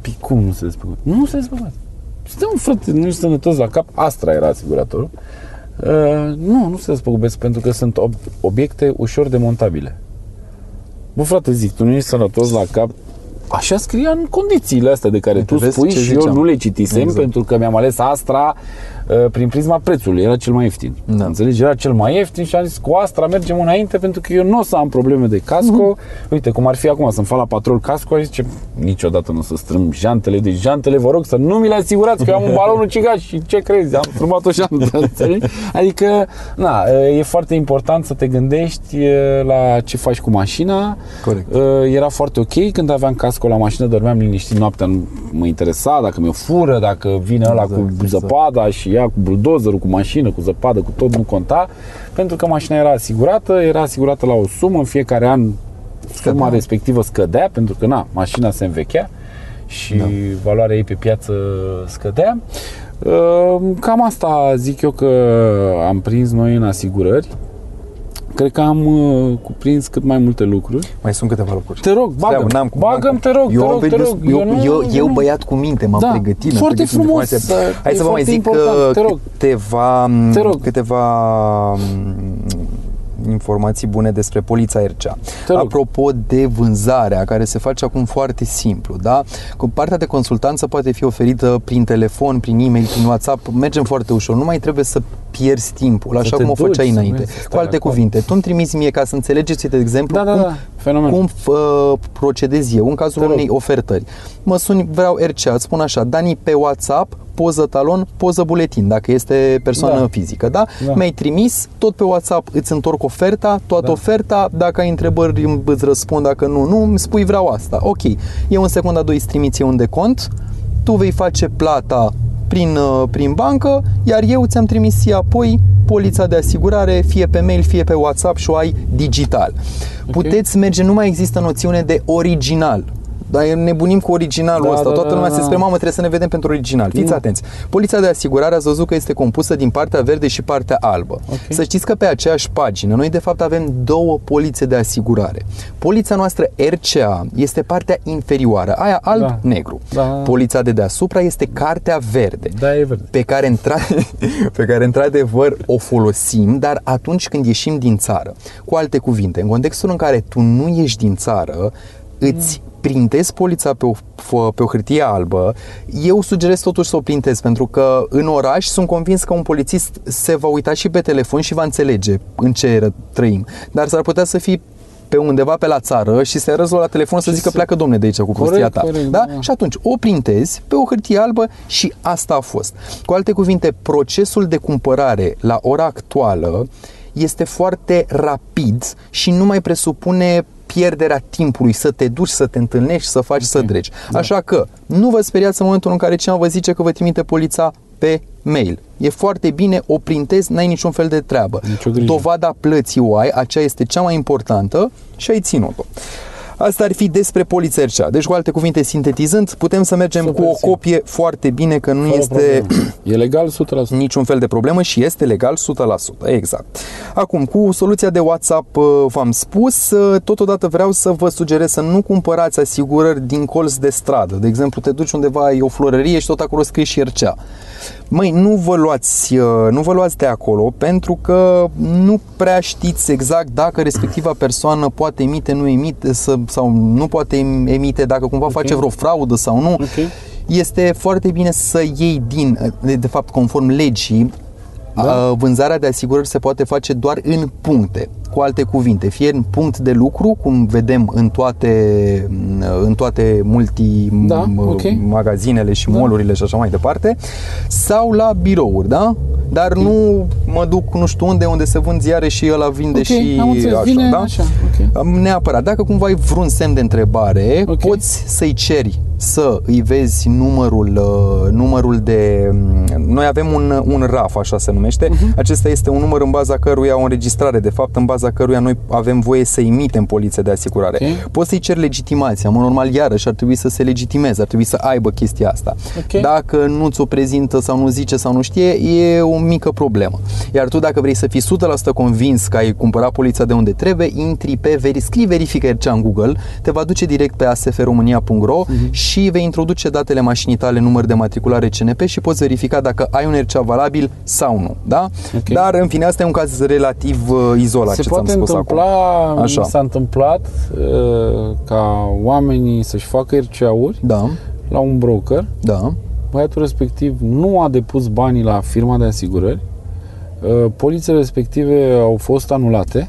Păi cum nu se despăgubesc? Nu se despăgubesc. Suntem, frate, nu ești sănătos la cap. Astra era asiguratorul. Uh, nu, nu se despăgubesc pentru că sunt ob- obiecte ușor demontabile. Bă, frate, zic, tu nu ești sănătos la cap. Așa scria în condițiile astea de care tu vezi spui ce și eu ziceam. nu le citisem Exact. pentru că mi-am ales Astra uh, prin prisma prețului, era cel mai ieftin. Da. Înțelegi? Era cel mai ieftin și am zis cu Astra mergem înainte pentru că eu nu o să am probleme de casco. Uite, cum ar fi acum să-mi fac la patrol casco, aș zice, niciodată nu o să strâng jantele, deci jantele vă rog să nu mi le asigurați că eu am un balon ucigaș și ce crezi, am strâmbat o jantă, [LAUGHS] înțelegi? Adică, na, e foarte important să te gândești e, la ce faci cu mașina. Corect. Uh, Era foarte ok când aveam casco la mașină, dormeam liniștit noaptea, nu mă interesa dacă mi-o fură, dacă vine ăla Exact, cu exact. zăpada și ia cu buldozerul, cu mașină, cu zăpadă, cu tot, nu conta, pentru că mașina era asigurată, era asigurată la o sumă, în fiecare an suma respectivă scădea, pentru că na, mașina se învechea și da. valoarea ei pe piață scădea. Uh, Cam asta zic eu că am prins noi în asigurări. Cred că am uh, cuprins cât mai multe lucruri. Mai sunt câteva lucruri. Te rog, bagă Stai, n-am cum, bagă n-am te rog, eu, te am rog, te venit- rog. Eu, nu- eu, eu, nu- băiat cu minte, m-am Da, pregătit. m-am foarte pregătit frumos, informația. să- Hai e să vă mai foarte zic important, te rog. câteva, Te rog. câteva mm, informații bune despre polița RCA. Te rog. Apropo de vânzarea, care se face acum foarte simplu, da? Cu partea de consultanță poate fi oferită prin telefon, prin e-mail, prin WhatsApp, mergem foarte ușor, nu mai trebuie să pierzi timpul, așa te cum o duci, făceai să înainte. mergi să stai Cu alte acolo. cuvinte, tu îmi trimiți mie ca să înțelegeți, de exemplu, Da, da, cum, da, fenomen. cum uh, procedez eu în cazul Te rog. unei ofertări. Mă suni, vreau RCA, îți spun așa, Dani pe WhatsApp, poză talon, poză buletin, dacă este persoană Da. fizică, da? Da. Mi-ai trimis, tot pe WhatsApp îți întorc oferta, toată Da. oferta, dacă ai întrebări îmi- îți răspund, dacă nu, nu, îmi spui vreau asta. Ok, eu în secunda 2 îți trimiți eu un decont, tu vei face plata prin, uh, prin bancă, iar eu ți-am trimis ție apoi polița de asigurare, fie pe mail, fie pe WhatsApp și o ai digital. Puteți merge, nu mai există noțiune de original. Dar nebunim cu originalul Da, ăsta. da, Toată da, lumea da. se spune, mamă, trebuie să ne vedem pentru original. Fiți Nu. atenți. Polița de asigurare ați văzut că este compusă din partea verde și partea albă. Ok. Să știți că pe aceeași pagină noi de fapt avem două polițe de asigurare. Polița noastră RCA este partea inferioară, aia alb-negru. Da. Polița de deasupra este cartea verde Da, e verde. pe care, întra- [LAUGHS] pe care într-adevăr o folosim, dar atunci când ieșim din țară. Cu alte cuvinte, în contextul în care tu nu ieși din țară, îți printezi polița pe o, f- pe o hârtie albă, eu sugerez totuși să o printezi, pentru că în oraș sunt convins că un polițist se va uita și pe telefon și va înțelege în ce eră trăim. Dar s-ar putea să fii pe undeva pe la țară și să răzul la telefon să Și zică să- pleacă domne de aici cu Corect, prostia ta. corect, da? da. Și atunci o printezi pe o hârtie albă și asta a fost. Cu alte cuvinte, procesul de cumpărare la ora actuală este foarte rapid și nu mai presupune pierderea timpului să te duci, să te întâlnești, să faci, să dregi. Da. Așa că nu vă speriați în momentul în care cineva vă zice că vă trimite polița pe mail. E foarte bine, o printezi, n-ai niciun fel de treabă. Nicio grijă. Dovada plății o ai, aceea este cea mai importantă și ai ținut-o. Asta ar fi despre polița RCA. Deci, cu alte cuvinte, sintetizând, putem să mergem Să cu o mersim. copie foarte bine, că nu Fără este problemă. E legal 100%. niciun fel de problemă și este legal 100%. Exact. Acum, cu soluția de WhatsApp uh, v-am spus, uh, totodată vreau să vă sugerez să nu cumpărați asigurări din colț de stradă. De exemplu, te duci undeva, ai o florărie și tot acolo scrie și RCA. Măi, nu vă luați, uh, nu vă luați de acolo pentru că nu prea știți exact dacă respectiva persoană poate emite, nu emite să, sau nu poate emite, dacă cumva face vreo fraudă sau nu. Ok. Este foarte bine să iei din, de, de fapt, conform legii, Da. da. vânzarea de asigurări se poate face doar în puncte. Cu Cu alte cuvinte, fie în punct de lucru, cum vedem în toate, în toate multi Da, m- ok. magazinele și Da. mall-urile și așa mai departe, sau la birouri, da? Dar nu mă duc nu știu unde, unde se vând ziare și ăla vinde Ok, și am înțeles. așa, Vine da? așa, ok. Neapărat. Dacă cumva ai vreun semn de întrebare, Ok. poți să-i ceri să îi vezi numărul, uh, numărul de... Noi avem un, un RAF, așa se numește. Mhm. Acesta este un număr în baza căruia, o înregistrare, de fapt, în baza căruia noi avem voie să emitem polițe de asigurare. Ok. Poți să-i ceri legitimația. Mă, normal, iarăși ar trebui să se legitimeze, ar trebui să aibă chestia asta. Ok. Dacă nu ți-o prezintă sau nu zice sau nu știe, e o mică problemă. Iar tu, dacă vrei să fii 100% convins că ai cumpărat polița de unde trebuie, intri pe veri, scrii verifică RCA în Google, te va duce direct pe asfromânia.ro Mhm. și vei introduce datele mașinii tale, număr de matriculare CNP și poți verifica dacă ai un RCA valabil sau nu. Da? Ok. Dar, în fine, asta e un caz relativ uh, izolat Se ce ți-am poate spus întâmpla, acum. Așa. mi s-a întâmplat uh, ca oamenii să-și facă RCA-uri Da, la un broker, da. băiatul respectiv nu a depus banii la firma de asigurări, uh, polițele respective au fost anulate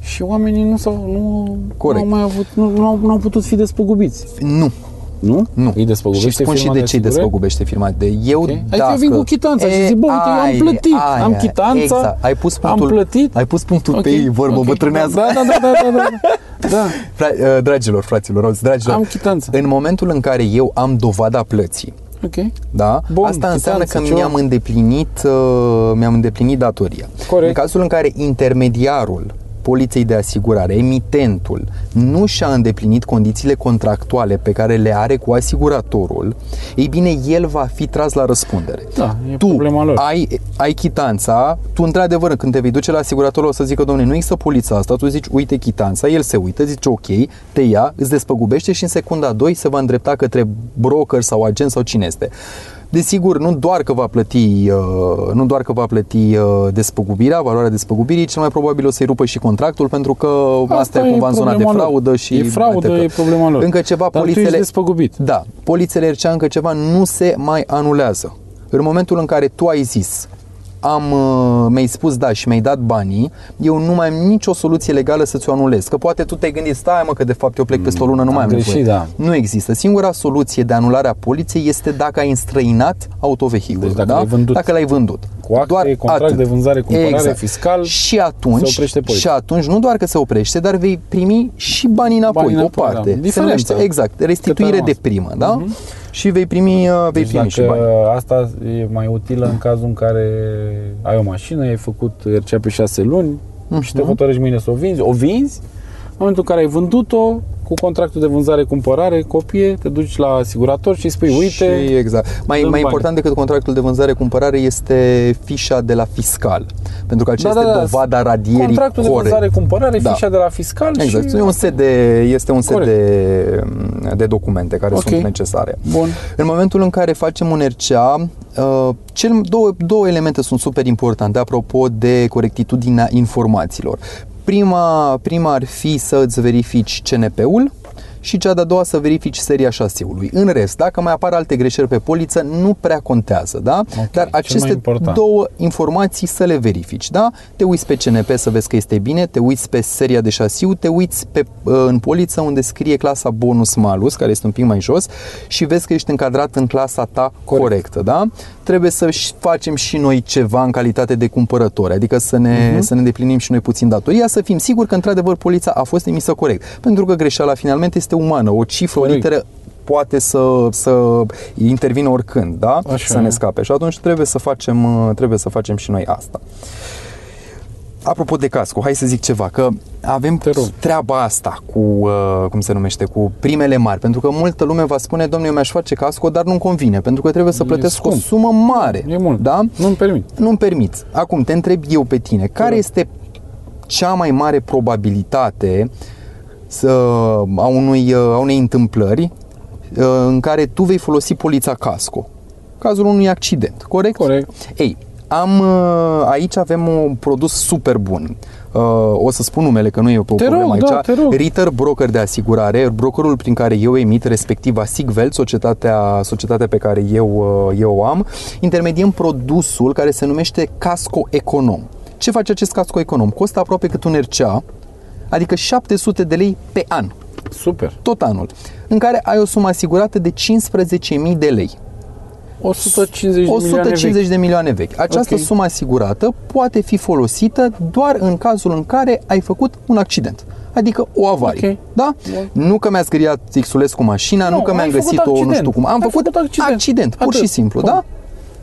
și oamenii nu s-au nu, Corect. nu au mai avut nu, nu, au, nu au putut fi despăgubiți. Nu, Nu? nu. Îi despăgubește și spun și firma de de ce îi asigurări? despăgubește firma de eu Ok. Adică dacă... eu vin cu chitanța și zic, bă, uite, eu am aia, plătit, aia, am chitanța, exact. ai pus am punctul, plătit. Ai pus punctul Ok, pe ei, vorbă ok. bătrânează. Da, da, da, da, da, da. [LAUGHS] da. Fra, uh, dragilor, fraților, auzi, dragilor, Am chitanța. în momentul în care eu am dovada plății, Ok. da? Bun, Asta înseamnă că chitanță, mi-am ceva. îndeplinit, uh, mi-am îndeplinit datoria. Corect. În cazul în care intermediarul poliței de asigurare, emitentul, nu și-a îndeplinit condițiile contractuale pe care le are cu asiguratorul, ei bine, el va fi tras la răspundere. Da, e tu problema lor. ai, ai chitanța, tu într-adevăr când te vei duce la asiguratorul o să zică, domnule, nu există polița asta, tu zici, uite chitanța, el se uită, zice, ok, te ia, îți despăgubește și în secunda 2 se va îndrepta către broker sau agent sau cine este. Desigur, nu doar că va plăti, uh, nu doar că va plăti uh, despăgubirea, valoarea despăgubirii, cel mai probabil o să-i rupă și contractul pentru că asta, Asta e cumva e în zona de problema lor. fraudă și E fraudă, etc. e problema lor. Încă ceva, Dar tu polițele ești despăgubit. da, polițele RCA încă ceva nu se mai anulează. În momentul în care tu ai zis am, uh, mi-ai spus da și mi-ai dat banii, eu nu mai am nicio soluție legală să ți-o anulez. Că poate tu te-ai gândit, stai mă că de fapt eu plec peste o lună, nu am mai am greșit, nevoie. da. Nu există. Singura soluție de anulare a poliției este dacă ai înstrăinat autovehiculul. Deci dacă da? l-ai vândut. Dacă l-ai vândut. Cu acte, contract de vânzare, cumpărare, fiscal, Și atunci, se oprește poliția. și atunci nu doar că se oprește, dar vei primi și banii înapoi, Banii o înapoi, parte. da. Se Diferența. numește, exact, restituire Cât a de rămas. primă, da? Și vei primi, uh, vei Deci primi și dacă bani. asta e mai utilă în cazul în care ai o mașină, ai făcut RCA pe șase luni și te hotărăști mâine să o vinzi, o vinzi, în momentul în care ai vândut-o, cu contractul de vânzare-cumpărare, copie, te duci la asigurator și îi spui, uite, Și exact. Mai, dăm mai bani. important decât contractul de vânzare-cumpărare este fișa de la fiscal. Pentru că aceasta este dovada radierii Da, Contractul de corect. vânzare-cumpărare, Da. fișa de la fiscal Exact. și... E un set de, este un set Corect. de, de documente care Ok. sunt necesare. Bun. În momentul în care facem un RCA, uh, cel, două, două elemente sunt super importante apropo de corectitudinea informațiilor. Prima, prima ar fi să îți verifici CNP-ul și cea de-a doua să verifici seria șasiului. În rest, dacă mai apar alte greșeli pe poliță, nu prea contează, da? Ok, Dar cel mai aceste important. două informații să le verifici, da? Te uiți pe CNP să vezi că este bine, te uiți pe seria de șasiu, te uiți pe, uh, în poliță unde scrie clasa bonus malus, care este un pic mai jos și vezi că ești încadrat în clasa ta Corect. corectă, da? Trebuie să și facem și noi ceva în calitate de cumpărători, adică să ne, Mhm. uh-huh. să ne îndeplinim și noi puțin datoria, să fim siguri că într-adevăr polița a fost emisă corect. Pentru că greșeala finalmente este umană, o cifră, Corect. o literă poate să, să intervină oricând, da? Așa să ne e. scape. Și atunci trebuie să facem, uh, trebuie să facem și noi asta. Apropo de casco, hai să zic ceva, că avem Te rog. treaba asta cu, uh, cum se numește, cu primele mari, pentru că multă lume va spune, domnule, eu mi-aș face casco, dar nu-mi convine, pentru că trebuie să E plătesc o scump. sumă mare. E mult. Da? Nu-mi permit. Nu-mi permit. Acum, te întreb eu pe tine, care rog. este cea mai mare probabilitate să, a, unui, uh, a unei întâmplări uh, în care tu vei folosi polița casco? Cazul unui accident, corect? Corect. Ei, am, uh, aici avem un produs super bun. Uh, o să spun numele că nu e o problemă rog, aici. da, te rog. Ritter Broker de asigurare, brokerul prin care eu emit, respectiv Asigvel, societatea, societatea pe care eu, uh, eu o am, intermediem produsul care se numește Casco Econom. Ce face acest casco econom? Costă aproape cât un RCA, adică 700 de lei pe an, Super. tot anul, în care ai o sumă asigurată de 15.000 de lei. 150 de 150 milioane vechi. de milioane vechi. Această Ok. sumă asigurată poate fi folosită doar în cazul în care ai făcut un accident. Adică o avarie. Ok. Da? Nu că mi-a zgâriat Xulescu mașina, nu, Nu, că mi-am ai făcut găsit-o nu accident. știu cum. Am Ai făcut, făcut accident. accident, pur Atât. și simplu, Bun. da?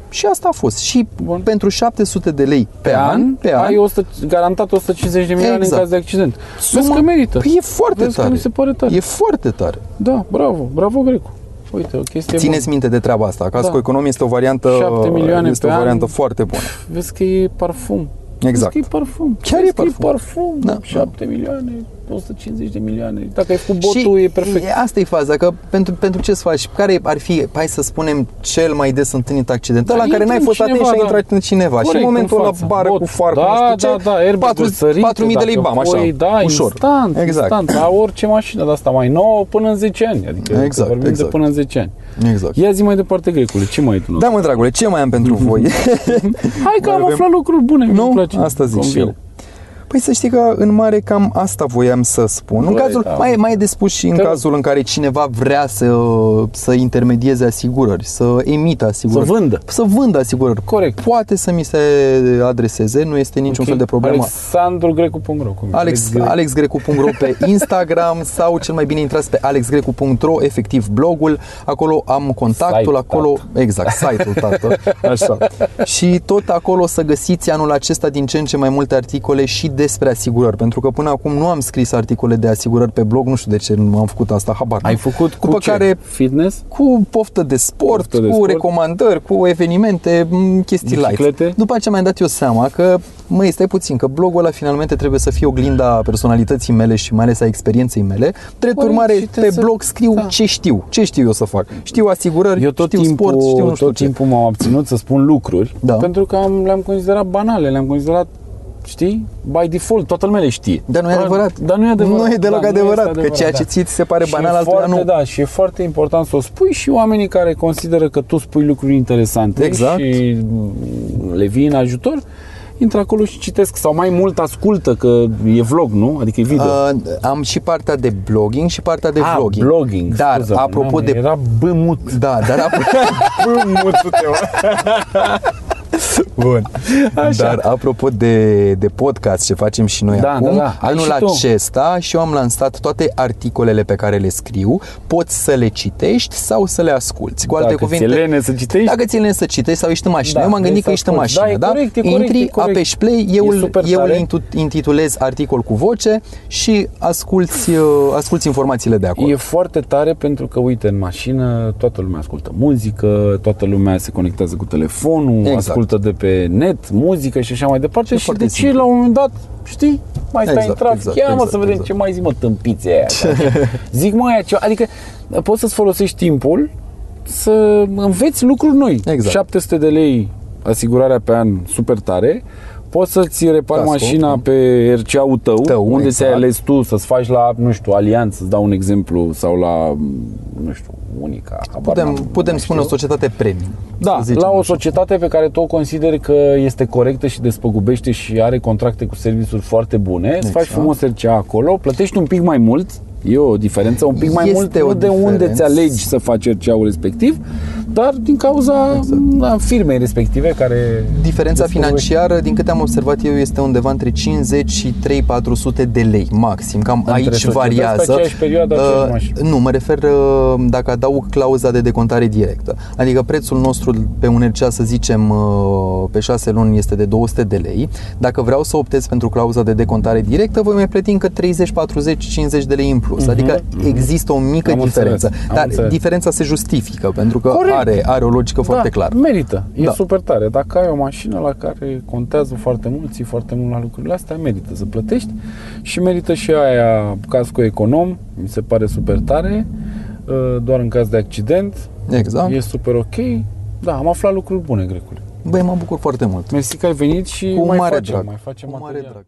Și asta a fost. Și Bun. pentru 700 de lei pe, Pe an, pe an, ai 100, garantat 150 de milioane Exact. în caz de accident. Vezi suma- că merită. Păi e foarte Vezi că tare. mi se pare tare. E foarte tare. Da, bravo, bravo Grecu. Uite, o chestie Țineți bună. minte de treaba asta. Casco Da. Econom este o variantă, 7 milioane este pe o an. variantă foarte bună. Vezi că e parfum. Exact. Vezi că e parfum. Chiar Vezi e că parfum. e parfum. Da. 7 milioane, 150 de milioane. Dacă ai făcut botul, e perfect. e- Asta e faza, că pentru, pentru ce să faci? Care ar fi, hai să spunem, cel mai des întâlnit accident? Ăla în care intră n-ai în fost atent cineva, și a da. intrat în cineva. și în Corect, momentul în ăla față. bară Bot. cu farcă, da, nu știu da, ce, da, airbag-ul sărite, 4.000 de lei dacă bam, așa, voi, da, ușor. instant, exact. instant, la orice mașină de asta mai nouă până în 10 ani. Adică Exact, vorbim exact. de până în 10 ani. Exact. Ia zi mai departe, Grecule, ce mai ai tu? Da, mă, dragule, ce mai am pentru voi? [LAUGHS] Hai că mai am avem- aflat lucruri bune, mi nu? place. Asta zic și Convine. eu. Păi să știi că în mare cam asta voiam să spun. în Băi, cazul, da. mai, mai e de spus și în Te rog. cazul în care cineva vrea să, să intermedieze asigurări, să emită asigurări. Să vândă. Să vândă asigurări. Corect. Poate să mi se adreseze, nu este niciun Ok. fel de problemă. alexandrugrecu.ro cum e? Alex, Grecu. alexgrecu.ro pe [LAUGHS] Instagram sau cel mai bine intrați pe alexgrecu.ro, efectiv blogul, acolo am contactul, Site, acolo, exact, site-ul, tată, [LAUGHS] așa. Și tot acolo o să găsiți anul acesta din ce în ce mai multe articole și despre asigurări, pentru că până acum nu am scris articole de asigurări pe blog, nu știu de ce nu am făcut asta, habar Ai n-am. făcut cu După ce? care Fitness? cu poftă de sport, Poftă de cu sport. recomandări, cu evenimente, m, chestii Biciclete? light. După ce mi-am dat eu seama că, măi, stai puțin, că blogul ăla finalmente trebuie să fie oglinda personalității mele și mai ales a experienței mele. Drept Corect, urmare, și pe trebuie să- blog scriu da. ce știu, ce știu eu să fac. Știu asigurări, Eu tot știu timpul, sport, știu nu știu tot ce. timpul m-am abținut să spun lucruri Da. pentru că am, le-am considerat banale, le-am considerat, știi, by default, toată lumea le știe. Dar nu e Dar- adevărat. Dar nu e adevărat. Nu e deloc Da, adevărat, este că ceea ce da. ție ți se pare Și banal, e altuia foarte, nu. Da, și e foarte important să o spui și oamenii care consideră că tu spui lucruri interesante Exact. și mm, le vii în ajutor, intră acolo și citesc sau mai mult ascultă că e vlog, nu? Adică e video. Uh, am și partea de blogging și partea de Ah, vlogging. blogging. Dar, scuză-mă, apropo n-am- de... Era bămut. Da, dar apropo... [LAUGHS] Bămut-te, [LAUGHS] Bun. Așa. Dar apropo de, de podcast ce facem și noi Da, acum, da, da. Ai anul și tu. acesta și eu am lansat toate articolele pe care le scriu, poți să le citești sau să le asculti. Cu alte Dacă cuvinte, ți-e lene să citești, dacă ți-e lene să citești sau ești în mașină, Da, eu m-am gândit că vrei ești în să mașină, asculti. Da, e corect, e corect, Intri, e corect. apeși play, eu, E îl- super eu îl tare. intu- intitulez articol cu voce și asculti, uh, asculti informațiile de acolo. E foarte tare pentru că, uite, în mașină toată lumea ascultă muzică, toată lumea se conectează cu telefonul, Exact. ascultă de pe net muzică și așa mai departe E și foarte de ce simplu. la un moment dat, știi, mai stai Exact, în trafic, exact, ia mă exact, să vedem exact. ce mai zi mă tâmpiți aia. Zic mă aia ceva, adică poți să-ți folosești timpul să înveți lucruri noi. Exact. 700 de lei asigurarea pe an super tare, poți să-ți repari Casco, mașina da. pe RCA-ul tău, Tău, unde exact. ți-ai ales tu să-ți faci la, nu știu, Alianță, să dau un exemplu, sau la, nu știu, Unica. habar Putem, n-am, putem nu spune o știu. societate premium. Da, să zicem la o așa. societate pe care tu o consideri că este corectă și despăgubește și are contracte cu serviciuri foarte bune, îți faci Exact. frumos RCA acolo, plătești un pic mai mult, e o diferență, un pic mai Este mult, o nu de unde diferență. ți alegi să faci RCA-ul respectiv, dar din cauza exact. firmei respective care... Diferența despăgubește. financiară, din câte am observat eu, este undeva între 50 și 3-400 de lei maxim. Cam Între aici societăți pe variază. aceeași perioadă, aceeași mașină. nu, mă refer uh, dacă adaug clauza de decontare directă. Adică prețul nostru pe un RCA, să zicem, uh, pe 6 luni este de 200 de lei. Dacă vreau să optez pentru clauza de decontare directă, voi mai plăti încă 30, 40, 50 de lei în plus. Adică există o mică Mhm, Am diferență. înțeles, am Dar înțeles. diferența se justifică pentru că Corect. are, are o logică foarte da, clară. merită. E Da. super tare. Dacă ai o mașină la care contează foarte mult, ții foarte mult la lucrurile astea, merită să plătești și merită și aia casco econom, mi se pare super tare, uh, doar în caz de accident. Exact. E super ok. Da, am aflat lucruri bune, Grecule. Băi, mă bucur foarte mult. Mersi că ai venit și Cu mai mare facem, drag. mai facem Cu mare material. drag.